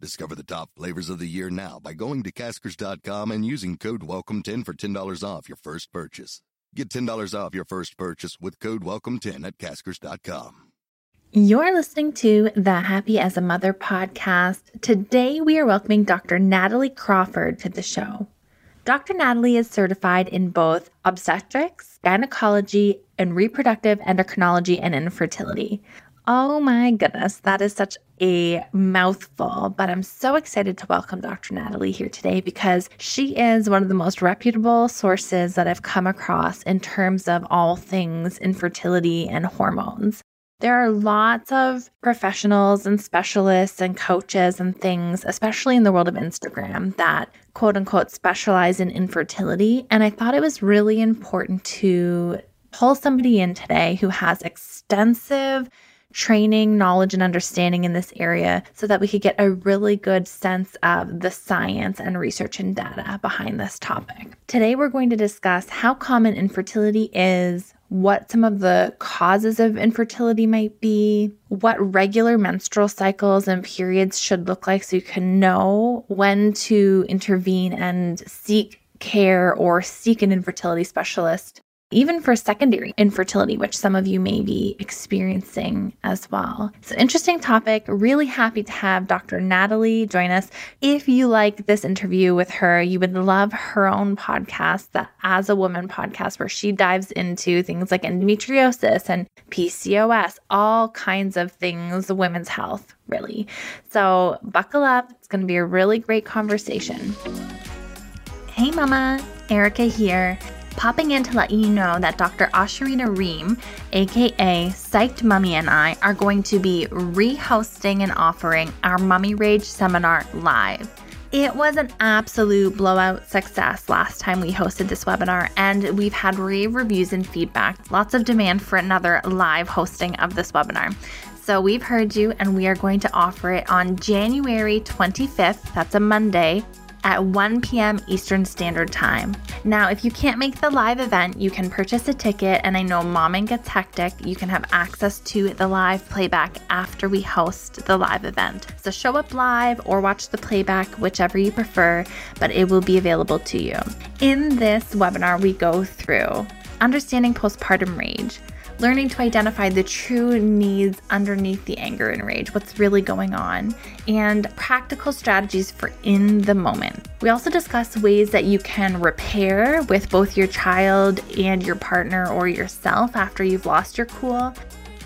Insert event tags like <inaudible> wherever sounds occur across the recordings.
Discover the top flavors of the year now by going to caskers.com and using code WELCOME10 for $10 off your first purchase. Get $10 off your first purchase with code WELCOME10 at caskers.com. You're listening to the Happy as a Mother podcast. Today we are welcoming Dr. Natalie Crawford to the show. Dr. Natalie is certified in both obstetrics, gynecology, and reproductive endocrinology and infertility. Oh my goodness, that is such a mouthful, but I'm so excited to welcome Dr. Natalie here today because she is one of the most reputable sources that I've come across in terms of all things infertility and hormones. There are lots of professionals and specialists and coaches and things, especially in the world of Instagram, that quote unquote specialize in infertility. And I thought it was really important to pull somebody in today who has extensive training, knowledge, and understanding in this area so that we could get a really good sense of the science and research and data behind this topic. Today, we're going to discuss how common infertility is, what some of the causes of infertility might be, what regular menstrual cycles and periods should look like so you can know when to intervene and seek care or seek an infertility specialist even for secondary infertility, which some of you may be experiencing as well. So, interesting topic. Really happy to have Dr. Natalie join us. If you like this interview with her, you would love her own podcast, the As a Woman podcast, where she dives into things like endometriosis and PCOS, all kinds of things, women's health, really. So, buckle up. It's going to be a really great conversation. Hey, Mama. Erica here popping in to let you know that Dr. Ashurina Ream, aka Psyched Mommy, and I are going to be re-hosting and offering our Mummy Rage seminar live. It was an absolute blowout success last time we hosted this webinar, and we've had rave reviews and feedback. Lots of demand for another live hosting of this webinar. So we've heard you, and we are going to offer it on January 25th. That's a Monday at 1 p.m. Eastern Standard Time. Now, if you can't make the live event, you can purchase a ticket, and I know momming gets hectic. You can have access to the live playback after we host the live event. So show up live or watch the playback, whichever you prefer, but it will be available to you. In this webinar, we go through understanding postpartum rage learning to identify the true needs underneath the anger and rage, what's really going on, and practical strategies for in the moment. We also discuss ways that you can repair with both your child and your partner or yourself after you've lost your cool.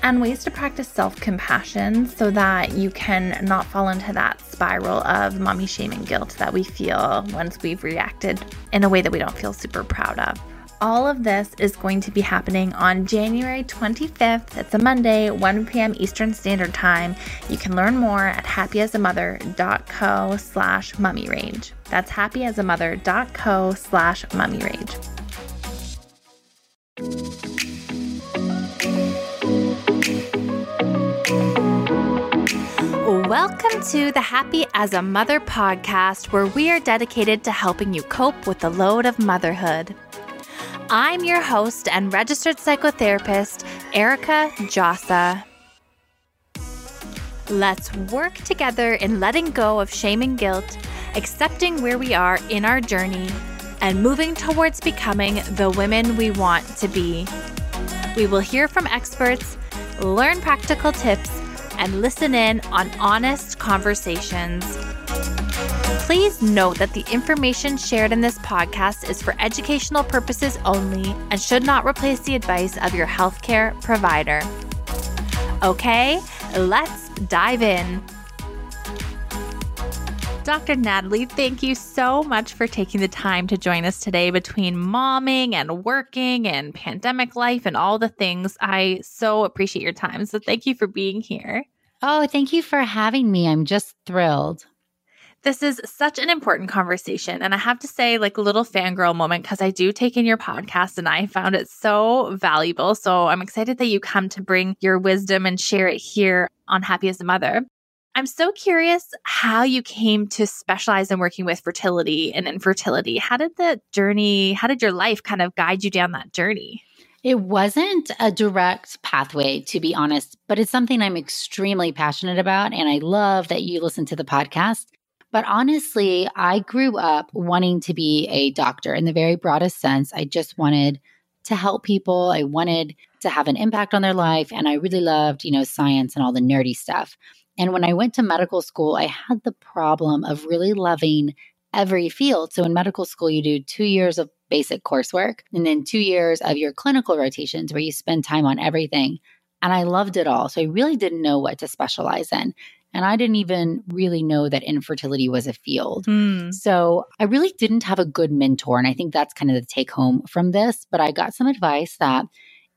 And ways to practice self compassion so that you can not fall into that spiral of mommy shame and guilt that we feel once we've reacted in a way that we don't feel super proud of. All of this is going to be happening on January 25th. It's a Monday, 1 p.m. Eastern Standard Time. You can learn more at happyasamother.co slash mummy rage. That's happyasamother.co slash mummy rage. Welcome to the Happy as a Mother podcast, where we are dedicated to helping you cope with the load of motherhood. I'm your host and registered psychotherapist, Erica Djossa. Let's work together in letting go of shame and guilt, accepting where we are in our journey, and moving towards becoming the women we want to be. We will hear from experts, learn practical tips, and listen in on honest conversations. Please note that the information shared in this podcast is for educational purposes only and should not replace the advice of your healthcare provider. Okay, let's dive in. Dr. Natalie, thank you so much for taking the time to join us today between momming and working and pandemic life and all the things. I so appreciate your time. So thank you for being here. Oh, thank you for having me. I'm just thrilled. This is such an important conversation. And I have to say, like, a little fangirl moment because I do take in your podcast and I found it so valuable. So I'm excited that you come to bring your wisdom and share it here on Happy as a Mother. I'm so curious how you came to specialize in working with fertility and infertility. How did the journey, how did your life kind of guide you down that journey? It wasn't a direct pathway, to be honest, but it's something I'm extremely passionate about. And I love that you listen to the podcast. But honestly, I grew up wanting to be a doctor in the very broadest sense. I just wanted to help people. I wanted to have an impact on their life. And I really loved, you know, science and all the nerdy stuff. And when I went to medical school, I had the problem of really loving every field. So in medical school, you do two years of basic coursework and then two years of your clinical rotations where you spend time on everything. And I loved it all. So I really didn't know what to specialize in. And I didn't even really know that infertility was a field. Mm. So I really didn't have a good mentor. And I think that's kind of the take home from this. But I got some advice that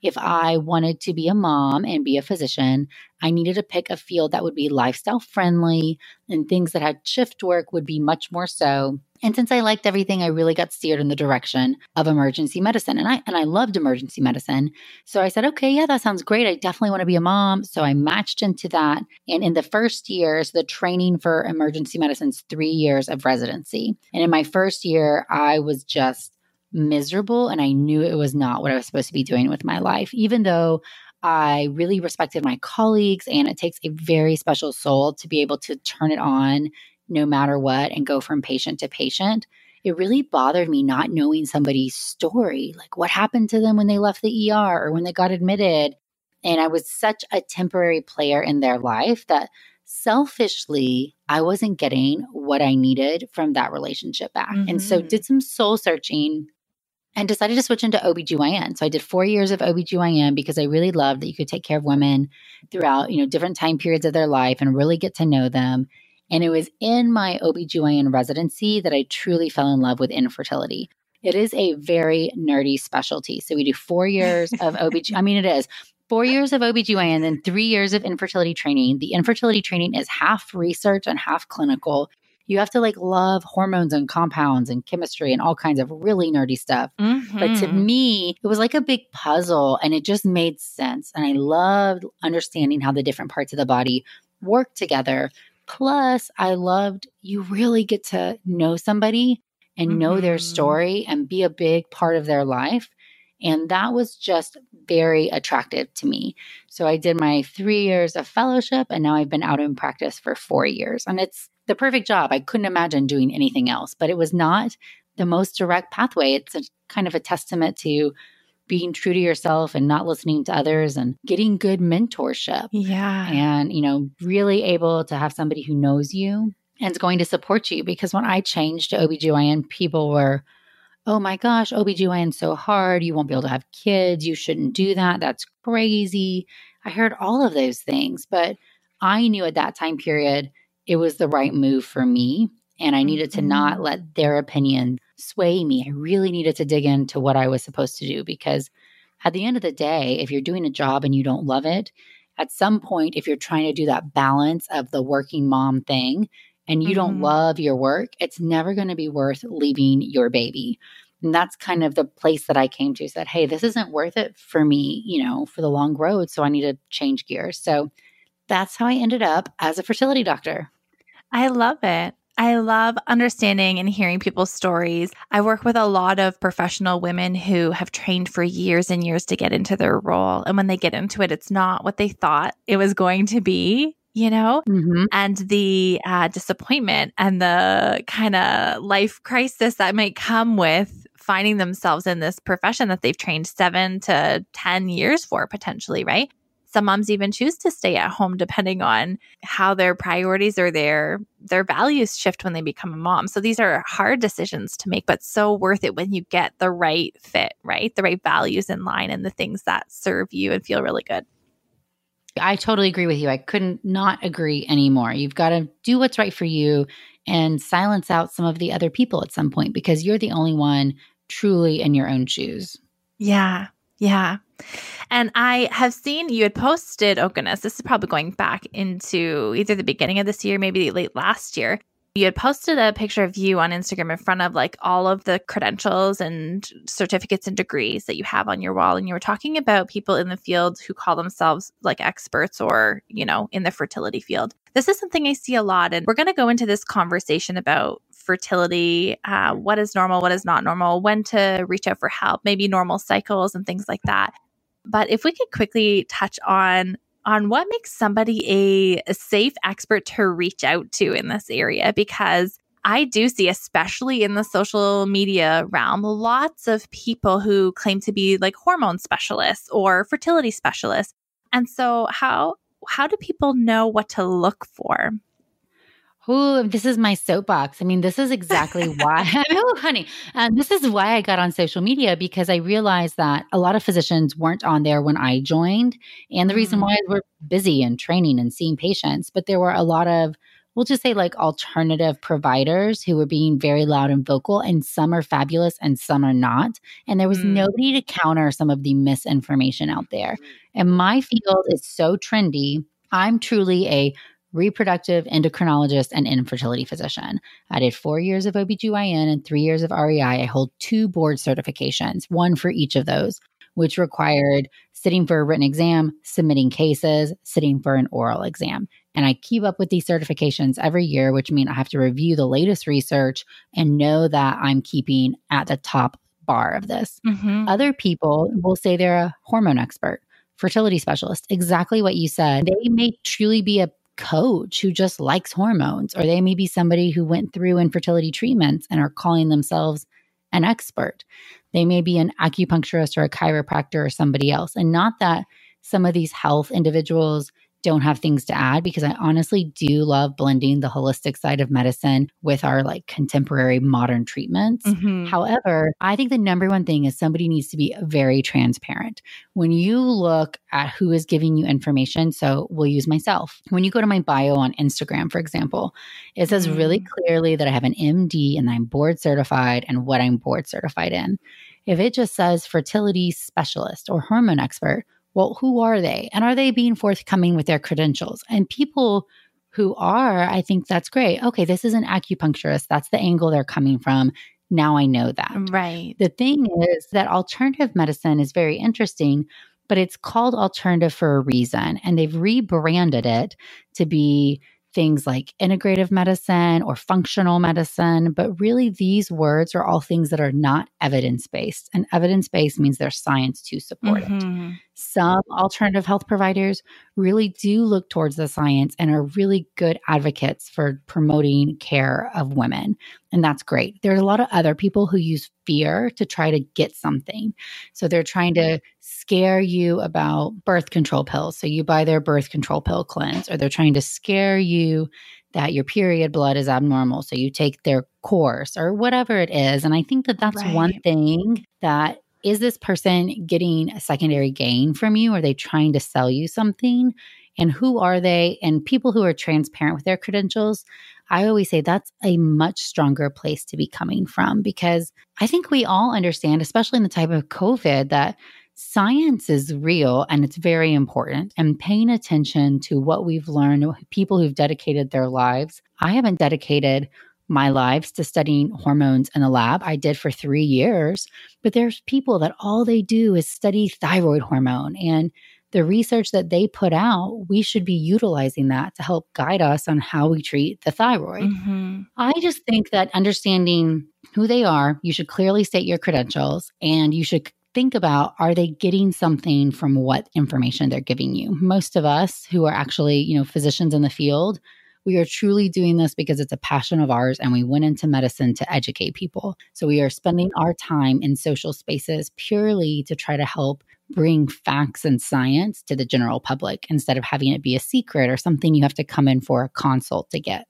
if I wanted to be a mom and be a physician, I needed to pick a field that would be lifestyle friendly and things that had shift work would be much more so. And since I liked everything, I really got steered in the direction of emergency medicine. And I and I loved emergency medicine. So I said, okay, yeah, that sounds great. I definitely want to be a mom. So I matched into that. And in the first years, the training for emergency medicine is three years of residency. And in my first year, I was just miserable and I knew it was not what I was supposed to be doing with my life, even though I really respected my colleagues and it takes a very special soul to be able to turn it on no matter what and go from patient to patient. It really bothered me not knowing somebody's story, like what happened to them when they left the ER or when they got admitted. And I was such a temporary player in their life that selfishly, I wasn't getting what I needed from that relationship back. Mm-hmm. And so did some soul searching and decided to switch into OBGYN. So I did four years of OBGYN because I really loved that you could take care of women throughout, you know, different time periods of their life and really get to know them. And it was in my OBGYN residency that I truly fell in love with infertility. It is a very nerdy specialty. So we do four years of <laughs> OBG. I mean, it is four years of OBGYN, then three years of infertility training. The infertility training is half research and half clinical you have to like love hormones and compounds and chemistry and all kinds of really nerdy stuff. Mm-hmm. But to mm-hmm. me, it was like a big puzzle and it just made sense. And I loved understanding how the different parts of the body work together. Plus, I loved you really get to know somebody and mm-hmm. know their mm-hmm. story and be a big part of their life. And that was just very attractive to me. So I did my three years of fellowship and now I've been out in practice for four years. And it's the perfect job. I couldn't imagine doing anything else, but it was not the most direct pathway. It's a kind of a testament to being true to yourself and not listening to others and getting good mentorship. Yeah. And, you know, really able to have somebody who knows you and is going to support you. Because when I changed to OBGYN, people were, oh my gosh, OBGYN's so hard. You won't be able to have kids. You shouldn't do that. That's crazy. I heard all of those things. But I knew at that time period, it was the right move for me. And I needed to not mm-hmm. let their opinion sway me. I really needed to dig into what I was supposed to do because at the end of the day, if you're doing a job and you don't love it, at some point, if you're trying to do that balance of the working mom thing and you mm-hmm. don't love your work, it's never going to be worth leaving your baby. And that's kind of the place that I came to said, hey, this isn't worth it for me, you know, for the long road. So I need to change gears. So that's how I ended up as a fertility doctor. I love it. I love understanding and hearing people's stories. I work with a lot of professional women who have trained for years and years to get into their role. And when they get into it, it's not what they thought it was going to be, you know? Mm-hmm. And the uh, disappointment and the kind of life crisis that might come with finding themselves in this profession that they've trained seven to 10 years for potentially, right? some moms even choose to stay at home depending on how their priorities or their their values shift when they become a mom. So these are hard decisions to make, but so worth it when you get the right fit, right? The right values in line and the things that serve you and feel really good. I totally agree with you. I couldn't not agree anymore. You've got to do what's right for you and silence out some of the other people at some point because you're the only one truly in your own shoes. Yeah. Yeah. And I have seen you had posted, oh goodness, this is probably going back into either the beginning of this year, maybe late last year. You had posted a picture of you on Instagram in front of like all of the credentials and certificates and degrees that you have on your wall. And you were talking about people in the field who call themselves like experts or, you know, in the fertility field. This is something I see a lot. And we're going to go into this conversation about fertility, uh, what is normal, what is not normal, when to reach out for help, maybe normal cycles and things like that. But if we could quickly touch on on what makes somebody a, safe expert to reach out to in this area, because I do see, especially in the social media realm, lots of people who claim to be like hormone specialists or fertility specialists. And so, how how do people know what to look for? Oh, this is my soapbox. I mean, this is exactly <laughs> why. <laughs> oh, honey, um, this is why I got on social media because I realized that a lot of physicians weren't on there when I joined, and the reason mm. why is we're busy and training and seeing patients. But there were a lot of, we'll just say, like alternative providers who were being very loud and vocal, and some are fabulous and some are not. And there was mm. nobody to counter some of the misinformation out there. And my field is so trendy. I'm truly a reproductive endocrinologist and infertility physician. I did four years of OBGYN and three years of REI. I hold two board certifications, one for each of those, which required sitting for a written exam, submitting cases, sitting for an oral exam. And I keep up with these certifications every year, which means I have to review the latest research and know that I'm keeping at the top bar of this. Mm-hmm. Other people will say they're a hormone expert fertility specialist, exactly what you said. They may truly be a coach who just likes hormones, or they may be somebody who went through infertility treatments and are calling themselves an expert. They may be an acupuncturist or a chiropractor or somebody else. And not that some of these health individuals don't have things to add because I honestly do love blending the holistic side of medicine with our like contemporary modern treatments. Mm-hmm. However, I think the number one thing is somebody needs to be very transparent. When you look at who is giving you information, so we'll use myself. When you go to my bio on Instagram, for example, it says mm-hmm. really clearly that I have an MD and I'm board certified and what I'm board certified in. If it just says fertility specialist or hormone expert, well, who are they? And are they being forthcoming with their credentials? And people who are, I think that's great. Okay, this is an acupuncturist. That's the angle they're coming from. Now I know that. Right. The thing is that alternative medicine is very interesting, but it's called alternative for a reason. And they've rebranded it to be things like integrative medicine or functional medicine, but really these words are all things that are not evidence based. And evidence based means there's science to support mm-hmm. it. Some alternative health providers really do look towards the science and are really good advocates for promoting care of women. And that's great. There's a lot of other people who use fear to try to get something. So they're trying to scare you about birth control pills. So you buy their birth control pill cleanse, or they're trying to scare you that your period blood is abnormal. So you take their course or whatever it is. And I think that that's right. one thing that is this person getting a secondary gain from you? Are they trying to sell you something? And who are they? And people who are transparent with their credentials, I always say that's a much stronger place to be coming from because I think we all understand, especially in the type of COVID, that science is real and it's very important. And paying attention to what we've learned, people who've dedicated their lives. I haven't dedicated my lives to studying hormones in the lab. I did for three years, but there's people that all they do is study thyroid hormone and the research that they put out, we should be utilizing that to help guide us on how we treat the thyroid. Mm-hmm. I just think that understanding who they are, you should clearly state your credentials and you should think about are they getting something from what information they're giving you? Most of us who are actually, you know, physicians in the field, we are truly doing this because it's a passion of ours and we went into medicine to educate people. So we are spending our time in social spaces purely to try to help bring facts and science to the general public instead of having it be a secret or something you have to come in for a consult to get.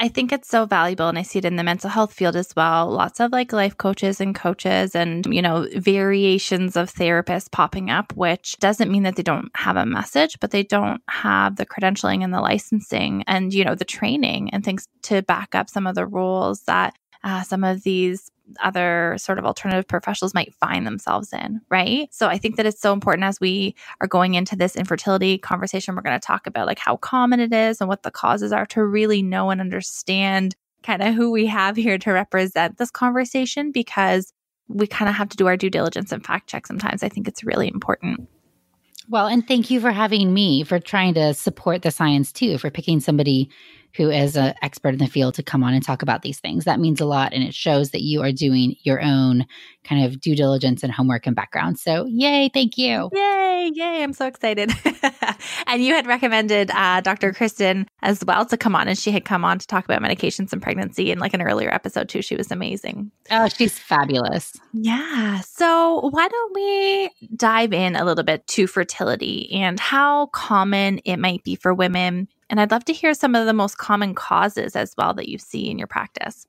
I think it's so valuable. And I see it in the mental health field as well. Lots of like life coaches and coaches and, you know, variations of therapists popping up, which doesn't mean that they don't have a message, but they don't have the credentialing and the licensing and, you know, the training and things to back up some of the rules that uh, some of these other sort of alternative professionals might find themselves in, right? So I think that it's so important as we are going into this infertility conversation, we're going to talk about like how common it is and what the causes are to really know and understand kind of who we have here to represent this conversation because we kind of have to do our due diligence and fact check sometimes. I think it's really important. Well, and thank you for having me for trying to support the science too, for picking somebody who is an expert in the field to come on and talk about these things. That means a lot. And it shows that you are doing your own kind of due diligence and homework and background. So, yay, thank you. Yay, yay. I'm so excited. <laughs> and you had recommended uh, Dr. Kristen as well to come on, and she had come on to talk about medications and pregnancy in like an earlier episode too. She was amazing. Oh, she's fabulous. Yeah. So, why don't we dive in a little bit to fertility and how common it might be for women and I'd love to hear some of the most common causes as well that you see in your practice.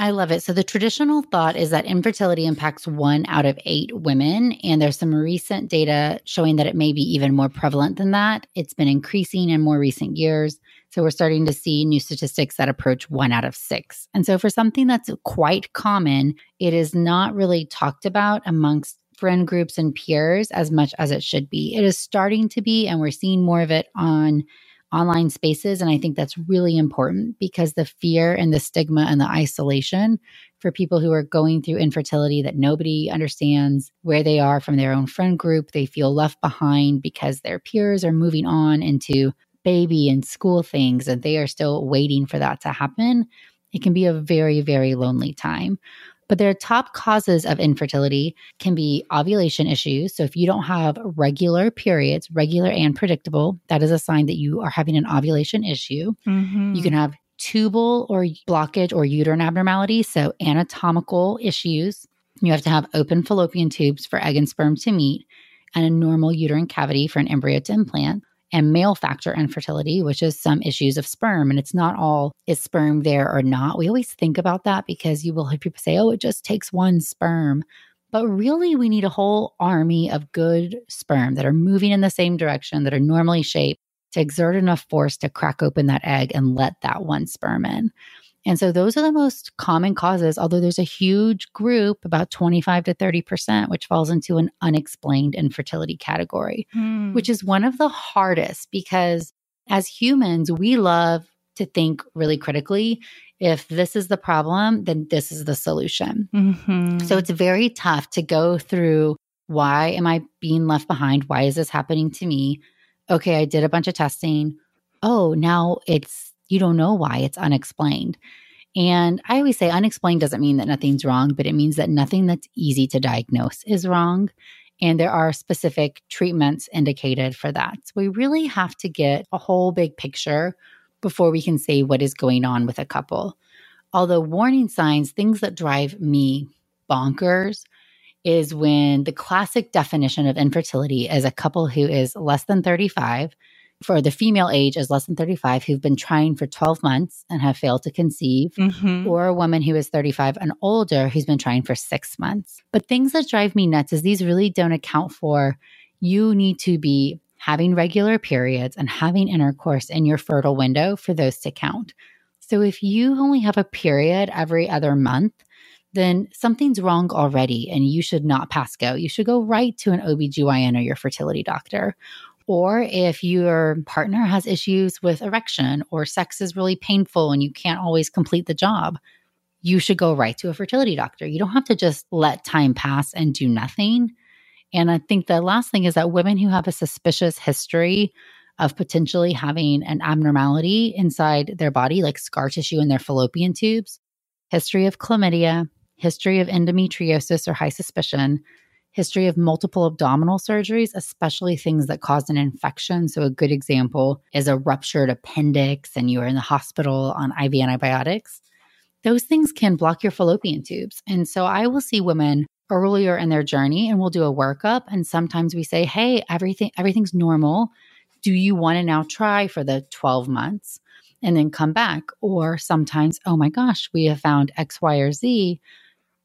I love it. So, the traditional thought is that infertility impacts one out of eight women. And there's some recent data showing that it may be even more prevalent than that. It's been increasing in more recent years. So, we're starting to see new statistics that approach one out of six. And so, for something that's quite common, it is not really talked about amongst friend groups and peers as much as it should be. It is starting to be, and we're seeing more of it on online spaces. And I think that's really important because the fear and the stigma and the isolation for people who are going through infertility that nobody understands where they are from their own friend group, they feel left behind because their peers are moving on into baby and school things and they are still waiting for that to happen. It can be a very, very lonely time. But their top causes of infertility can be ovulation issues. So if you don't have regular periods, regular and predictable, that is a sign that you are having an ovulation issue. Mm-hmm. You can have tubal or blockage or uterine abnormality, so anatomical issues. You have to have open fallopian tubes for egg and sperm to meet and a normal uterine cavity for an embryo to implant and male factor infertility, which is some issues of sperm. And it's not all is sperm there or not. We always think about that because you will hear people say, oh, it just takes one sperm. But really, we need a whole army of good sperm that are moving in the same direction, that are normally shaped to exert enough force to crack open that egg and let that one sperm in. And so those are the most common causes, although there's a huge group, about 25 to 30%, which falls into an unexplained infertility category, hmm. which is one of the hardest because as humans, we love to think really critically. If this is the problem, then this is the solution. Mm-hmm. So it's very tough to go through why am I being left behind? Why is this happening to me? Okay, I did a bunch of testing. Oh, now it's you don't know why it's unexplained. And I always say unexplained doesn't mean that nothing's wrong, but it means that nothing that's easy to diagnose is wrong. And there are specific treatments indicated for that. So we really have to get a whole big picture before we can say what is going on with a couple. Although warning signs, things that drive me bonkers, is when the classic definition of infertility is a couple who is less than 35 for the female age is less than 35 who've been trying for 12 months and have failed to conceive, mm-hmm. or a woman who is 35 and older who's been trying for six months. But things that drive me nuts is these really don't account for you need to be having regular periods and having intercourse in your fertile window for those to count. So if you only have a period every other month, then something's wrong already and you should not pass go. You should go right to an OBGYN or your fertility doctor or if your partner has issues with erection or sex is really painful and you can't always complete the job, you should go right to a fertility doctor. You don't have to just let time pass and do nothing. And I think the last thing is that women who have a suspicious history of potentially having an abnormality inside their body, like scar tissue in their fallopian tubes, history of chlamydia, history of endometriosis or high suspicion, history of multiple abdominal surgeries, especially things that cause an infection. So, a good example is a ruptured appendix and you are in the hospital on IV antibiotics. Those things can block your fallopian tubes. And so, I will see women earlier in their journey and we'll do a workup. And sometimes we say, hey, everything, everything's normal. Do you want to now try for the 12 months? and then come back. Or sometimes, oh my gosh, we have found X, Y, or Z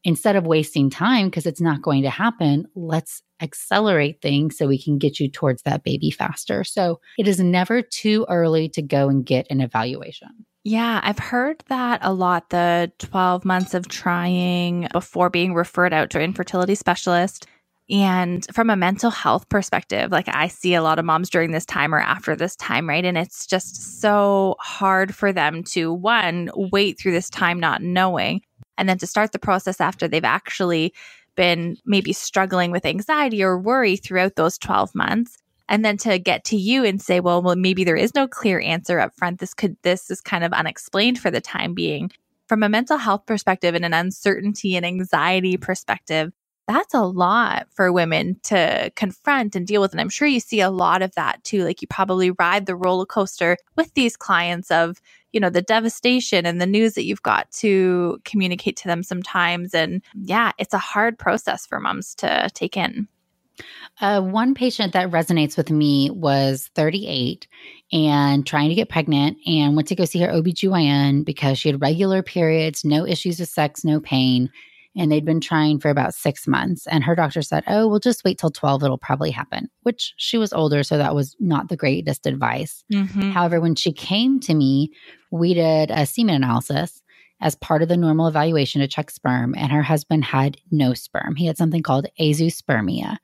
instead of wasting time because it's not going to happen, let's accelerate things so we can get you towards that baby faster. So it is never too early to go and get an evaluation. Yeah, I've heard that a lot the 12 months of trying before being referred out to an infertility specialist. And from a mental health perspective, like I see a lot of moms during this time or after this time, right? And it's just so hard for them to, one, wait through this time not knowing, and then to start the process after they've actually been maybe struggling with anxiety or worry throughout those 12 months. And then to get to you and say well well maybe there is no clear answer up front. This could this is kind of unexplained for the time being. From a mental health perspective and an uncertainty and anxiety perspective that's a lot for women to confront and deal with and i'm sure you see a lot of that too like you probably ride the roller coaster with these clients of you know the devastation and the news that you've got to communicate to them sometimes and yeah it's a hard process for moms to take in. Uh, one patient that resonates with me was 38 and trying to get pregnant and went to go see her OBGYN because she had regular periods, no issues with sex, no pain and they'd been trying for about six months. And her doctor said, Oh, we'll just wait till 12, it'll probably happen, which she was older. So that was not the greatest advice. Mm-hmm. However, when she came to me, we did a semen analysis as part of the normal evaluation to check sperm, and her husband had no sperm. He had something called azoospermia.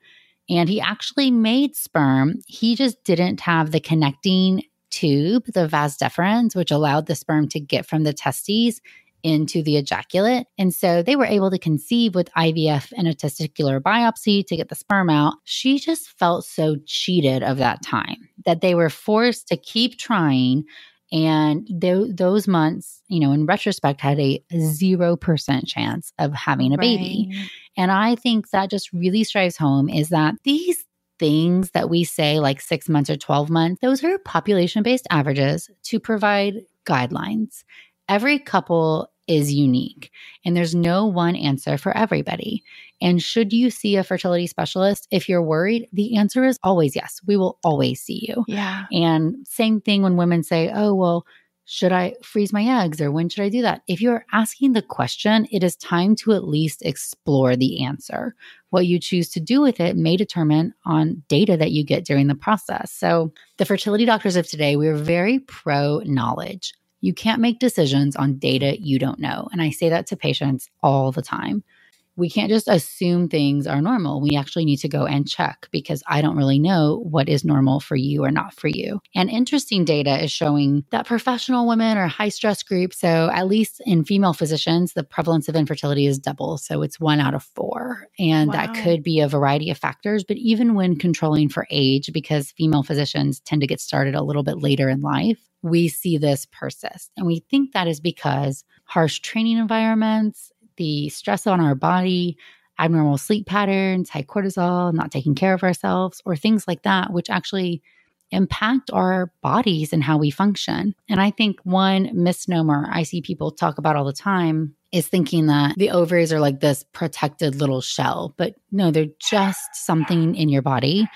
And he actually made sperm. He just didn't have the connecting tube, the vas deferens, which allowed the sperm to get from the testes into the ejaculate. And so they were able to conceive with IVF and a testicular biopsy to get the sperm out. She just felt so cheated of that time that they were forced to keep trying. And th- those months, you know, in retrospect, had a 0% chance of having a baby. Right. And I think that just really strives home is that these things that we say, like six months or 12 months, those are population based averages to provide guidelines. Every couple is unique and there's no one answer for everybody. And should you see a fertility specialist if you're worried? The answer is always yes. We will always see you. Yeah. And same thing when women say, "Oh, well, should I freeze my eggs or when should I do that?" If you're asking the question, it is time to at least explore the answer. What you choose to do with it may determine on data that you get during the process. So, the fertility doctors of today, we're very pro knowledge. You can't make decisions on data you don't know. And I say that to patients all the time. We can't just assume things are normal. We actually need to go and check because I don't really know what is normal for you or not for you. And interesting data is showing that professional women are high stress group. So, at least in female physicians, the prevalence of infertility is double. So, it's one out of four. And wow. that could be a variety of factors. But even when controlling for age, because female physicians tend to get started a little bit later in life, we see this persist. And we think that is because harsh training environments, the stress on our body, abnormal sleep patterns, high cortisol, not taking care of ourselves, or things like that, which actually impact our bodies and how we function. And I think one misnomer I see people talk about all the time is thinking that the ovaries are like this protected little shell, but no, they're just something in your body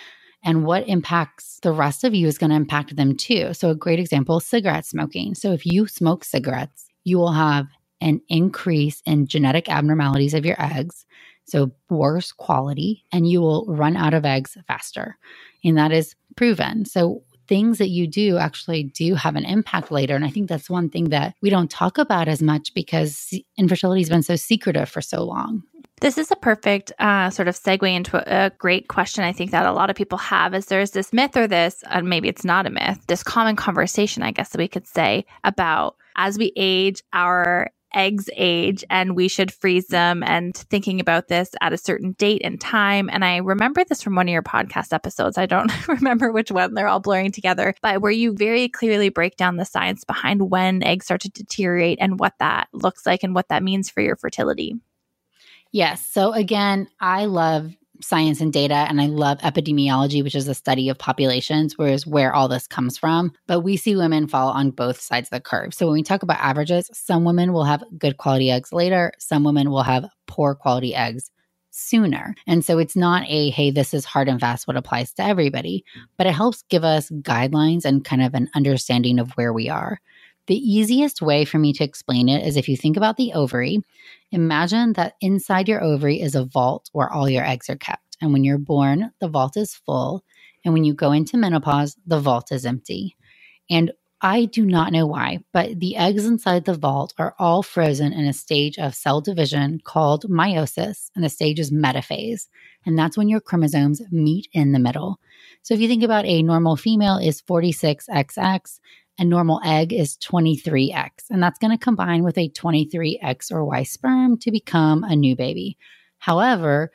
and what impacts the rest of you is going to impact them too. So, a great example cigarette smoking. So, if you smoke cigarettes, you will have an increase in genetic abnormalities of your eggs. So, worse quality, and you will run out of eggs faster. And that is proven. So, things that you do actually do have an impact later. And I think that's one thing that we don't talk about as much because infertility has been so secretive for so long. This is a perfect uh, sort of segue into a, a, great question I think that a lot of people have is there's this myth or this, and maybe it's not a myth, this common conversation, I guess that we could say, about as we age, our eggs age and we should freeze them and thinking about this at a certain date and time. And I remember this from one of your podcast episodes. I don't <laughs> remember which one, they're all blurring together, but where you very clearly break down the science behind when eggs start to deteriorate and what that looks like and what that means for your fertility. Yes. So again, I love science and data and I love epidemiology, which is the study of populations, whereas where all this comes from. But we see women fall on both sides of the curve. So when we talk about averages, some women will have good quality eggs later, some women will have poor quality eggs sooner. And so it's not a, hey, this is hard and fast what applies to everybody, but it helps give us guidelines and kind of an understanding of where we are. The easiest way for me to explain it is if you think about the ovary, imagine that inside your ovary is a vault where all your eggs are kept. And when you're born, the vault is full. And when you go into menopause, the vault is empty. And I do not know why, but the eggs inside the vault are all frozen in a stage of cell division called meiosis, and the stage is metaphase. And that's when your chromosomes meet in the middle. So if you think about a normal female is 46XX, a normal egg is 23X, and that's going to combine with a 23X or Y sperm to become a new baby. However,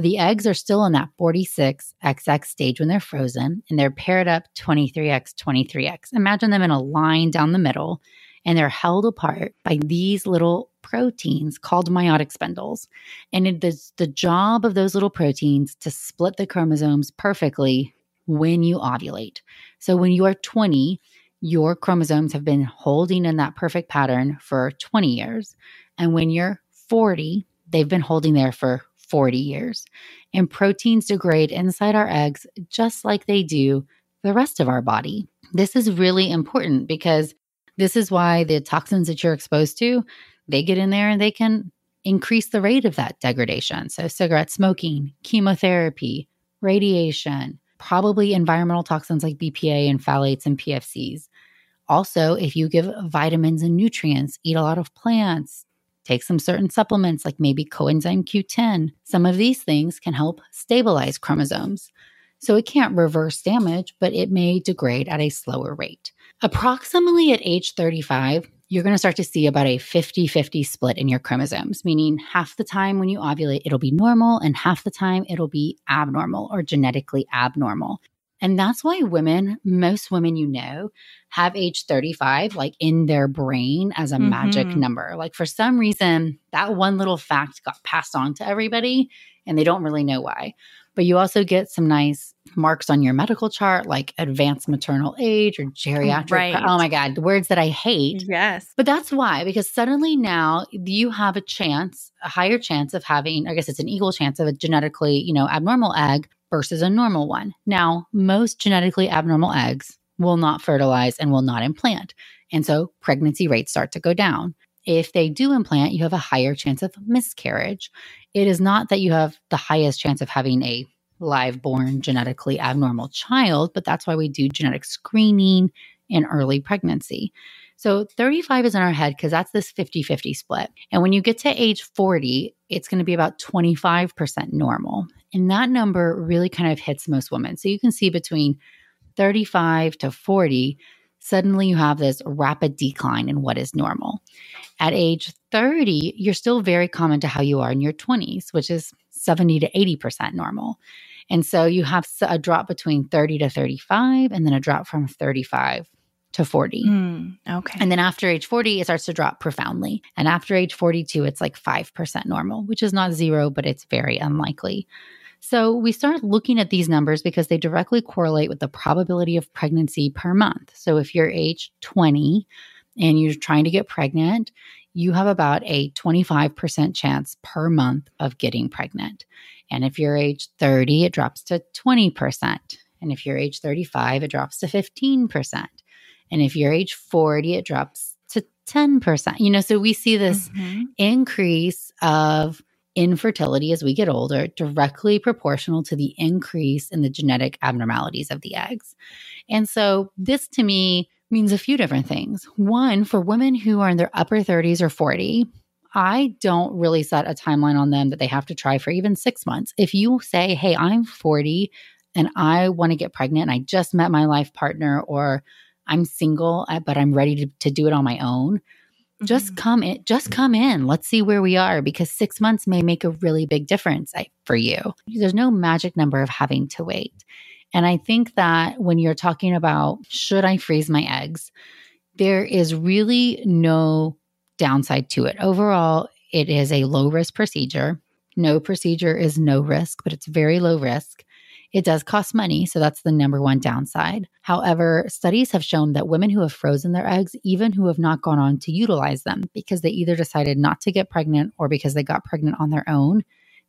the eggs are still in that 46XX stage when they're frozen and they're paired up 23X, 23X. Imagine them in a line down the middle and they're held apart by these little proteins called meiotic spindles. And it is the job of those little proteins to split the chromosomes perfectly when you ovulate. So when you are 20, your chromosomes have been holding in that perfect pattern for 20 years. And when you're 40, they've been holding there for 40 years. And proteins degrade inside our eggs just like they do the rest of our body. This is really important because this is why the toxins that you're exposed to, they get in there and they can increase the rate of that degradation. So cigarette smoking, chemotherapy, radiation, probably environmental toxins like BPA and phthalates and PFCs. Also, if you give vitamins and nutrients, eat a lot of plants, take some certain supplements like maybe coenzyme Q10, some of these things can help stabilize chromosomes. So it can't reverse damage, but it may degrade at a slower rate. Approximately at age 35, you're going to start to see about a 50 50 split in your chromosomes, meaning half the time when you ovulate, it'll be normal, and half the time it'll be abnormal or genetically abnormal. And that's why women, most women you know, have age 35 like in their brain as a mm-hmm. magic number. Like for some reason, that one little fact got passed on to everybody and they don't really know why. But you also get some nice marks on your medical chart like advanced maternal age or geriatric. Right. Oh my God, the words that I hate. Yes. But that's why, because suddenly now you have a chance, a higher chance of having, I guess it's an equal chance of a genetically, you know, abnormal egg versus a normal one. Now, most genetically abnormal eggs will not fertilize and will not implant. And so pregnancy rates start to go down. If they do implant, you have a higher chance of miscarriage. It is not that you have the highest chance of having a live born genetically abnormal child, but that's why we do genetic screening in early pregnancy. So 35 is in our head because that's this 50 50 split. And when you get to age 40, it's going to be about 25% normal. And that number really kind of hits most women. So you can see between 35 to 40, suddenly you have this rapid decline in what is normal. At age 30, you're still very common to how you are in your 20s, which is 70 to 80% normal. And so you have a drop between 30 to 35 and then a drop from 35 to 40. Mm, okay. And then after age 40, it starts to drop profoundly. And after age 42, it's like 5% normal, which is not zero, but it's very unlikely. So we start looking at these numbers because they directly correlate with the probability of pregnancy per month. So if you're age 20 and you're trying to get pregnant, you have about a 25% chance per month of getting pregnant. And if you're age 30, it drops to 20%. And if you're age 35, it drops to 15%. And if you're age 40, it drops to 10%. You know, so we see this mm-hmm. increase of infertility as we get older directly proportional to the increase in the genetic abnormalities of the eggs. And so this to me means a few different things. One, for women who are in their upper 30s or 40, I don't really set a timeline on them that they have to try for even six months. If you say, hey, I'm 40 and I want to get pregnant and I just met my life partner or I'm single, but I'm ready to, to do it on my own. Mm-hmm. Just come in, just come in. Let's see where we are because six months may make a really big difference for you. There's no magic number of having to wait. And I think that when you're talking about should I freeze my eggs, there is really no downside to it. Overall, it is a low risk procedure. No procedure is no risk, but it's very low risk. It does cost money, so that's the number one downside. However, studies have shown that women who have frozen their eggs, even who have not gone on to utilize them because they either decided not to get pregnant or because they got pregnant on their own,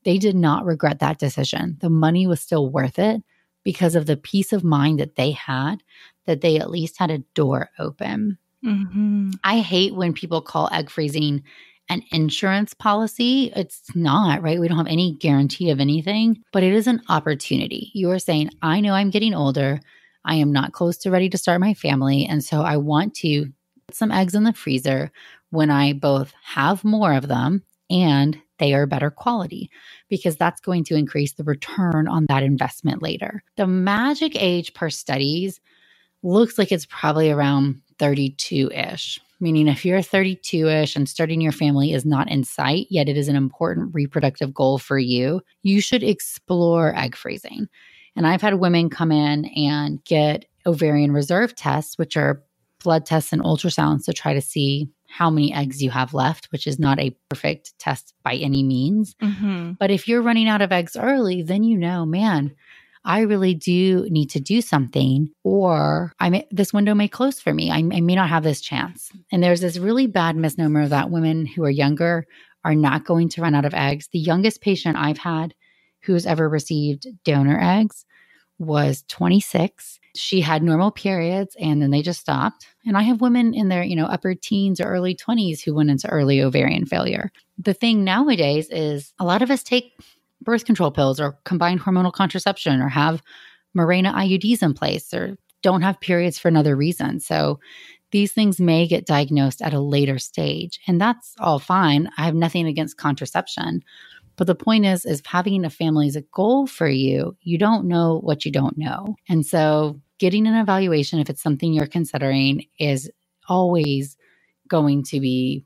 they did not regret that decision. The money was still worth it because of the peace of mind that they had that they at least had a door open. Mm-hmm. I hate when people call egg freezing an insurance policy. It's not, right? We don't have any guarantee of anything, but it is an opportunity. You are saying, I know I'm getting older. I am not close to ready to start my family. And so I want to put some eggs in the freezer when I both have more of them and they are better quality because that's going to increase the return on that investment later. The magic age per studies looks like it's probably around 32 ish, meaning if you're 32 ish and starting your family is not in sight, yet it is an important reproductive goal for you, you should explore egg freezing. And I've had women come in and get ovarian reserve tests, which are blood tests and ultrasounds to try to see how many eggs you have left, which is not a perfect test by any means. Mm-hmm. But if you're running out of eggs early, then you know, man, I really do need to do something, or I may, this window may close for me. I, I may not have this chance. And there's this really bad misnomer that women who are younger are not going to run out of eggs. The youngest patient I've had who's ever received donor eggs was 26 she had normal periods and then they just stopped. And I have women in their, you know, upper teens or early 20s who went into early ovarian failure. The thing nowadays is a lot of us take birth control pills or combined hormonal contraception or have Mirena IUDs in place or don't have periods for another reason. So these things may get diagnosed at a later stage and that's all fine. I have nothing against contraception. But the point is, is having a family is a goal for you. You don't know what you don't know. And so getting an evaluation, if it's something you're considering, is always going to be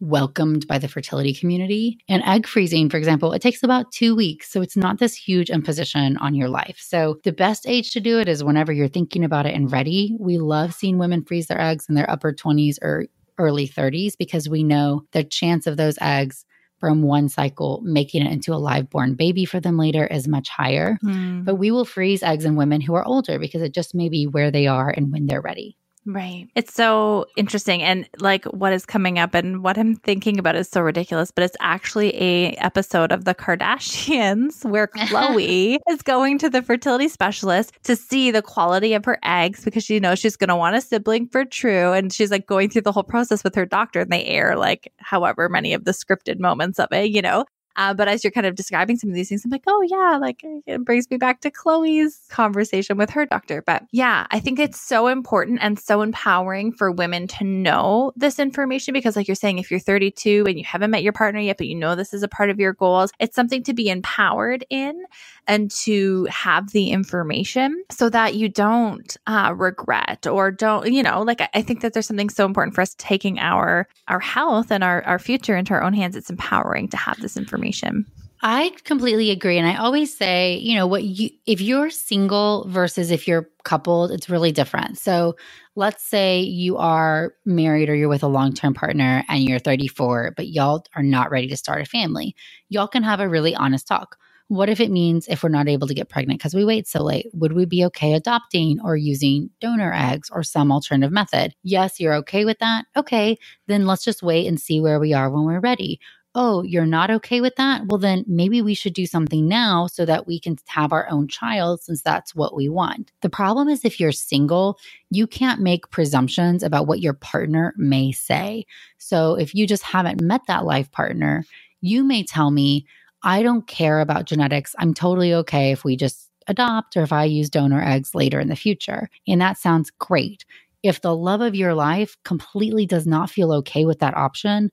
welcomed by the fertility community. And egg freezing, for example, it takes about two weeks. So it's not this huge imposition on your life. So the best age to do it is whenever you're thinking about it and ready. We love seeing women freeze their eggs in their upper 20s or early 30s because we know the chance of those eggs from one cycle, making it into a live born baby for them later is much higher. Mm. But we will freeze eggs in women who are older because it just may be where they are and when they're ready. Right. It's so interesting and like what is coming up and what I'm thinking about is so ridiculous, but it's actually a episode of the Kardashians where <laughs> Khloe is going to the fertility specialist to see the quality of her eggs because she knows she's going to want a sibling for true and she's like going through the whole process with her doctor and they air like however many of the scripted moments of it, you know. Uh, but as you're kind of describing some of these things, I'm like, oh, yeah, like it brings me back to Khloe's conversation with her doctor. But yeah, I think it's so important and so empowering for women to know this information because, like you're saying, if you're 32 and you haven't met your partner yet, but you know this is a part of your goals, it's something to be empowered in and to have the information so that you don't uh, regret or don't, you know, like I, think that there's something so important for us taking our our health and our, our future into our own hands. It's empowering to have this information information. I completely agree. And I always say, you know, what you, if you're single versus if you're coupled, it's really different. So let's say you are married or you're with a long term partner and you're 34, but y'all are not ready to start a family. Y'all can have a really honest talk. What if it means if we're not able to get pregnant because we wait so late? Would we be okay adopting or using donor eggs or some alternative method? Yes, you're okay with that. Okay, then let's just wait and see where we are when we're ready oh, you're not okay with that? Well, then maybe we should do something now so that we can have our own child since that's what we want. The problem is if you're single, you can't make presumptions about what your partner may say. So if you just haven't met that life partner, you may tell me, I don't care about genetics. I'm totally okay if we just adopt or if I use donor eggs later in the future. And that sounds great. If the love of your life completely does not feel okay with that option,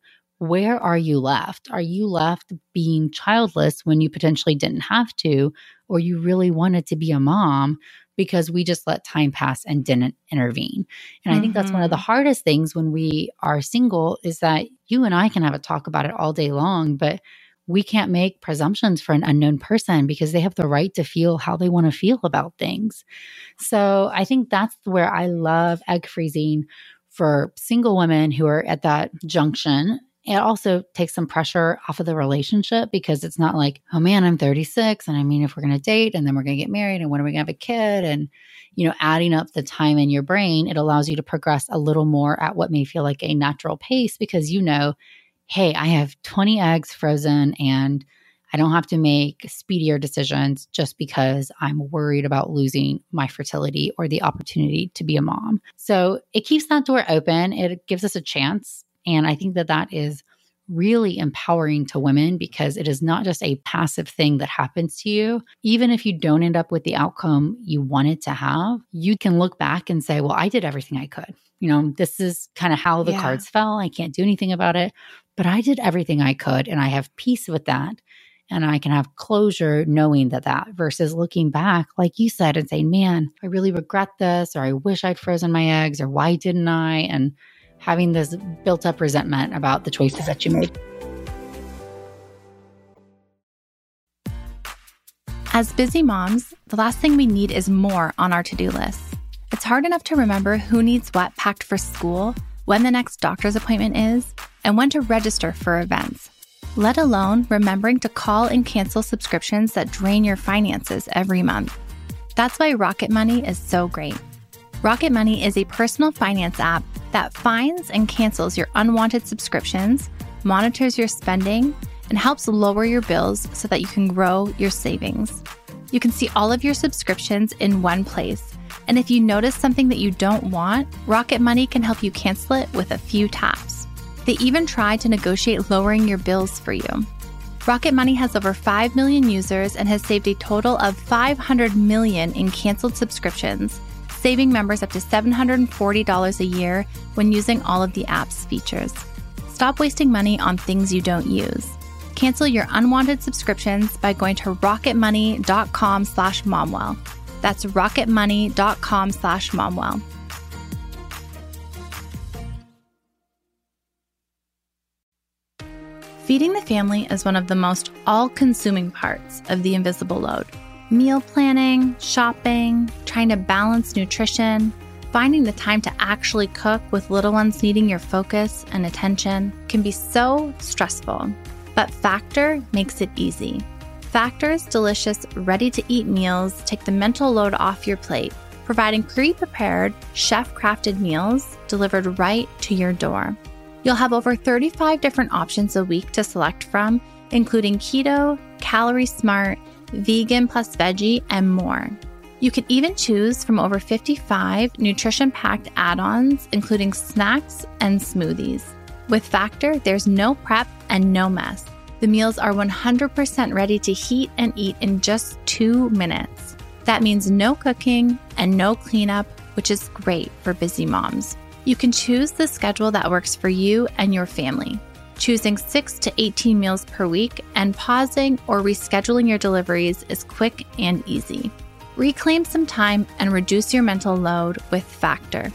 where are you left? Are you left being childless when you potentially didn't have to, or you really wanted to be a mom because we just let time pass and didn't intervene? And mm-hmm. I think that's one of the mm-hmm. hardest things when we are single is that you and I can have a talk about it all day long, but we can't make presumptions for an unknown person because they have the right to feel how they want to feel about things. So I think that's where I love egg freezing for single women who are at that junction it also takes some pressure off of the relationship because it's not like, oh man, I'm 36. And I mean, if we're going to date and then we're going to get married and when are we going to have a kid? And, you know, adding up the time in your brain, it allows you to progress a little more at what may feel like a natural pace because you know, hey, I have 20 eggs frozen and I don't have to make speedier decisions just because I'm worried about losing my fertility or the opportunity to be a mom. So it keeps that door open. It gives us a chance and I think that that is really empowering to women because it is not just a passive thing that happens to you. Even if you don't end up with the outcome you wanted to have, you can look back and say, well, I did everything I could. You know, this is kind of how the yeah. cards fell. I can't do anything about it. but I did everything I could and I have peace with that. And I can have closure knowing that that versus looking back, like you said, and saying, man, I really regret this, or I wish I'd frozen my eggs, or why didn't I? And having this built up resentment about the choices that you made. As busy moms, the last thing we need is more on our to do list. It's hard enough to remember who needs what packed for school, when the next doctor's appointment is, and when to register for events, let alone remembering to call and cancel subscriptions that drain your finances every month. That's why Rocket Money is so great. Rocket Money is a personal finance app that finds and cancels your unwanted subscriptions, monitors your spending, and helps lower your bills so that you can grow your savings. You can see all of your subscriptions in one place. And if you notice something that you don't want, Rocket Money can help you cancel it with a few taps. They even try to negotiate lowering your bills for you. Rocket Money has over 5 million users and has saved a total of 500 million in canceled subscriptions, saving members up to $740 a year when using all of the app's features. Stop wasting money on things you don't use. Cancel your unwanted subscriptions by going to rocketmoney.com slash momwell. That's rocketmoney.com slash momwell. Feeding the family is one of the most all consuming parts of the invisible load. Meal planning, shopping, trying to balance nutrition, finding the time to actually cook with little ones needing your focus and attention can be so stressful. But Factor makes it easy. Factor's delicious, ready to eat meals take the mental load off your plate, providing pre prepared, chef crafted meals delivered right to your door. You'll have over 35 different options a week to select from, including keto, calorie smart, vegan plus veggie, and more. You can even choose from over 55 nutrition packed add ons, including snacks and smoothies. With Factor, there's no prep and no mess. The meals are 100% ready to heat and eat in just two minutes. That means no cooking and no cleanup, which is great for busy moms. You can choose the schedule that works for you and your family, choosing 6 to 18 meals per week, and pausing or rescheduling your deliveries is quick and easy. Reclaim some time and reduce your mental load with Factor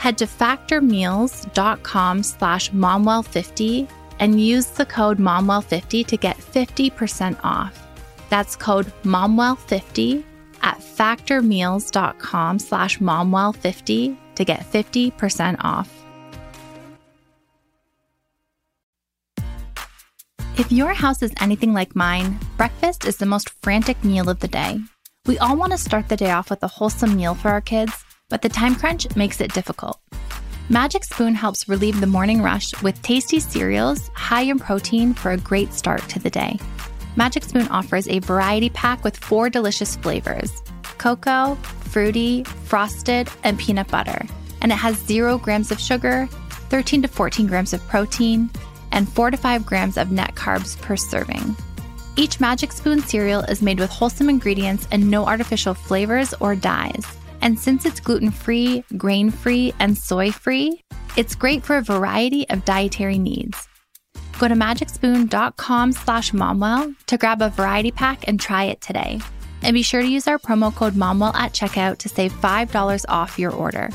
head to factormeals.com slash momwell50 and use the code momwell50 to get 50% off. That's code momwell50 at factormeals.com slash momwell50 to get 50% off. If your house is anything like mine, breakfast is the most frantic meal of the day. We all want to start the day off with a wholesome meal for our kids, but the time crunch makes it difficult. Magic Spoon helps relieve the morning rush with tasty cereals high in protein for a great start to the day. Magic Spoon offers a variety pack with four delicious flavors cocoa, fruity, frosted, and peanut butter. And it has zero grams of sugar, 13 to 14 grams of protein, and 4 to 5 grams of net carbs per serving. Each Magic Spoon cereal is made with wholesome ingredients and no artificial flavors or dyes. And since it's gluten free, grain free, and soy free, it's great for a variety of dietary needs. Go to magicspoon.com slash momwell to grab a variety pack and try it today. And be sure to use our promo code momwell at checkout to save $5 off your order.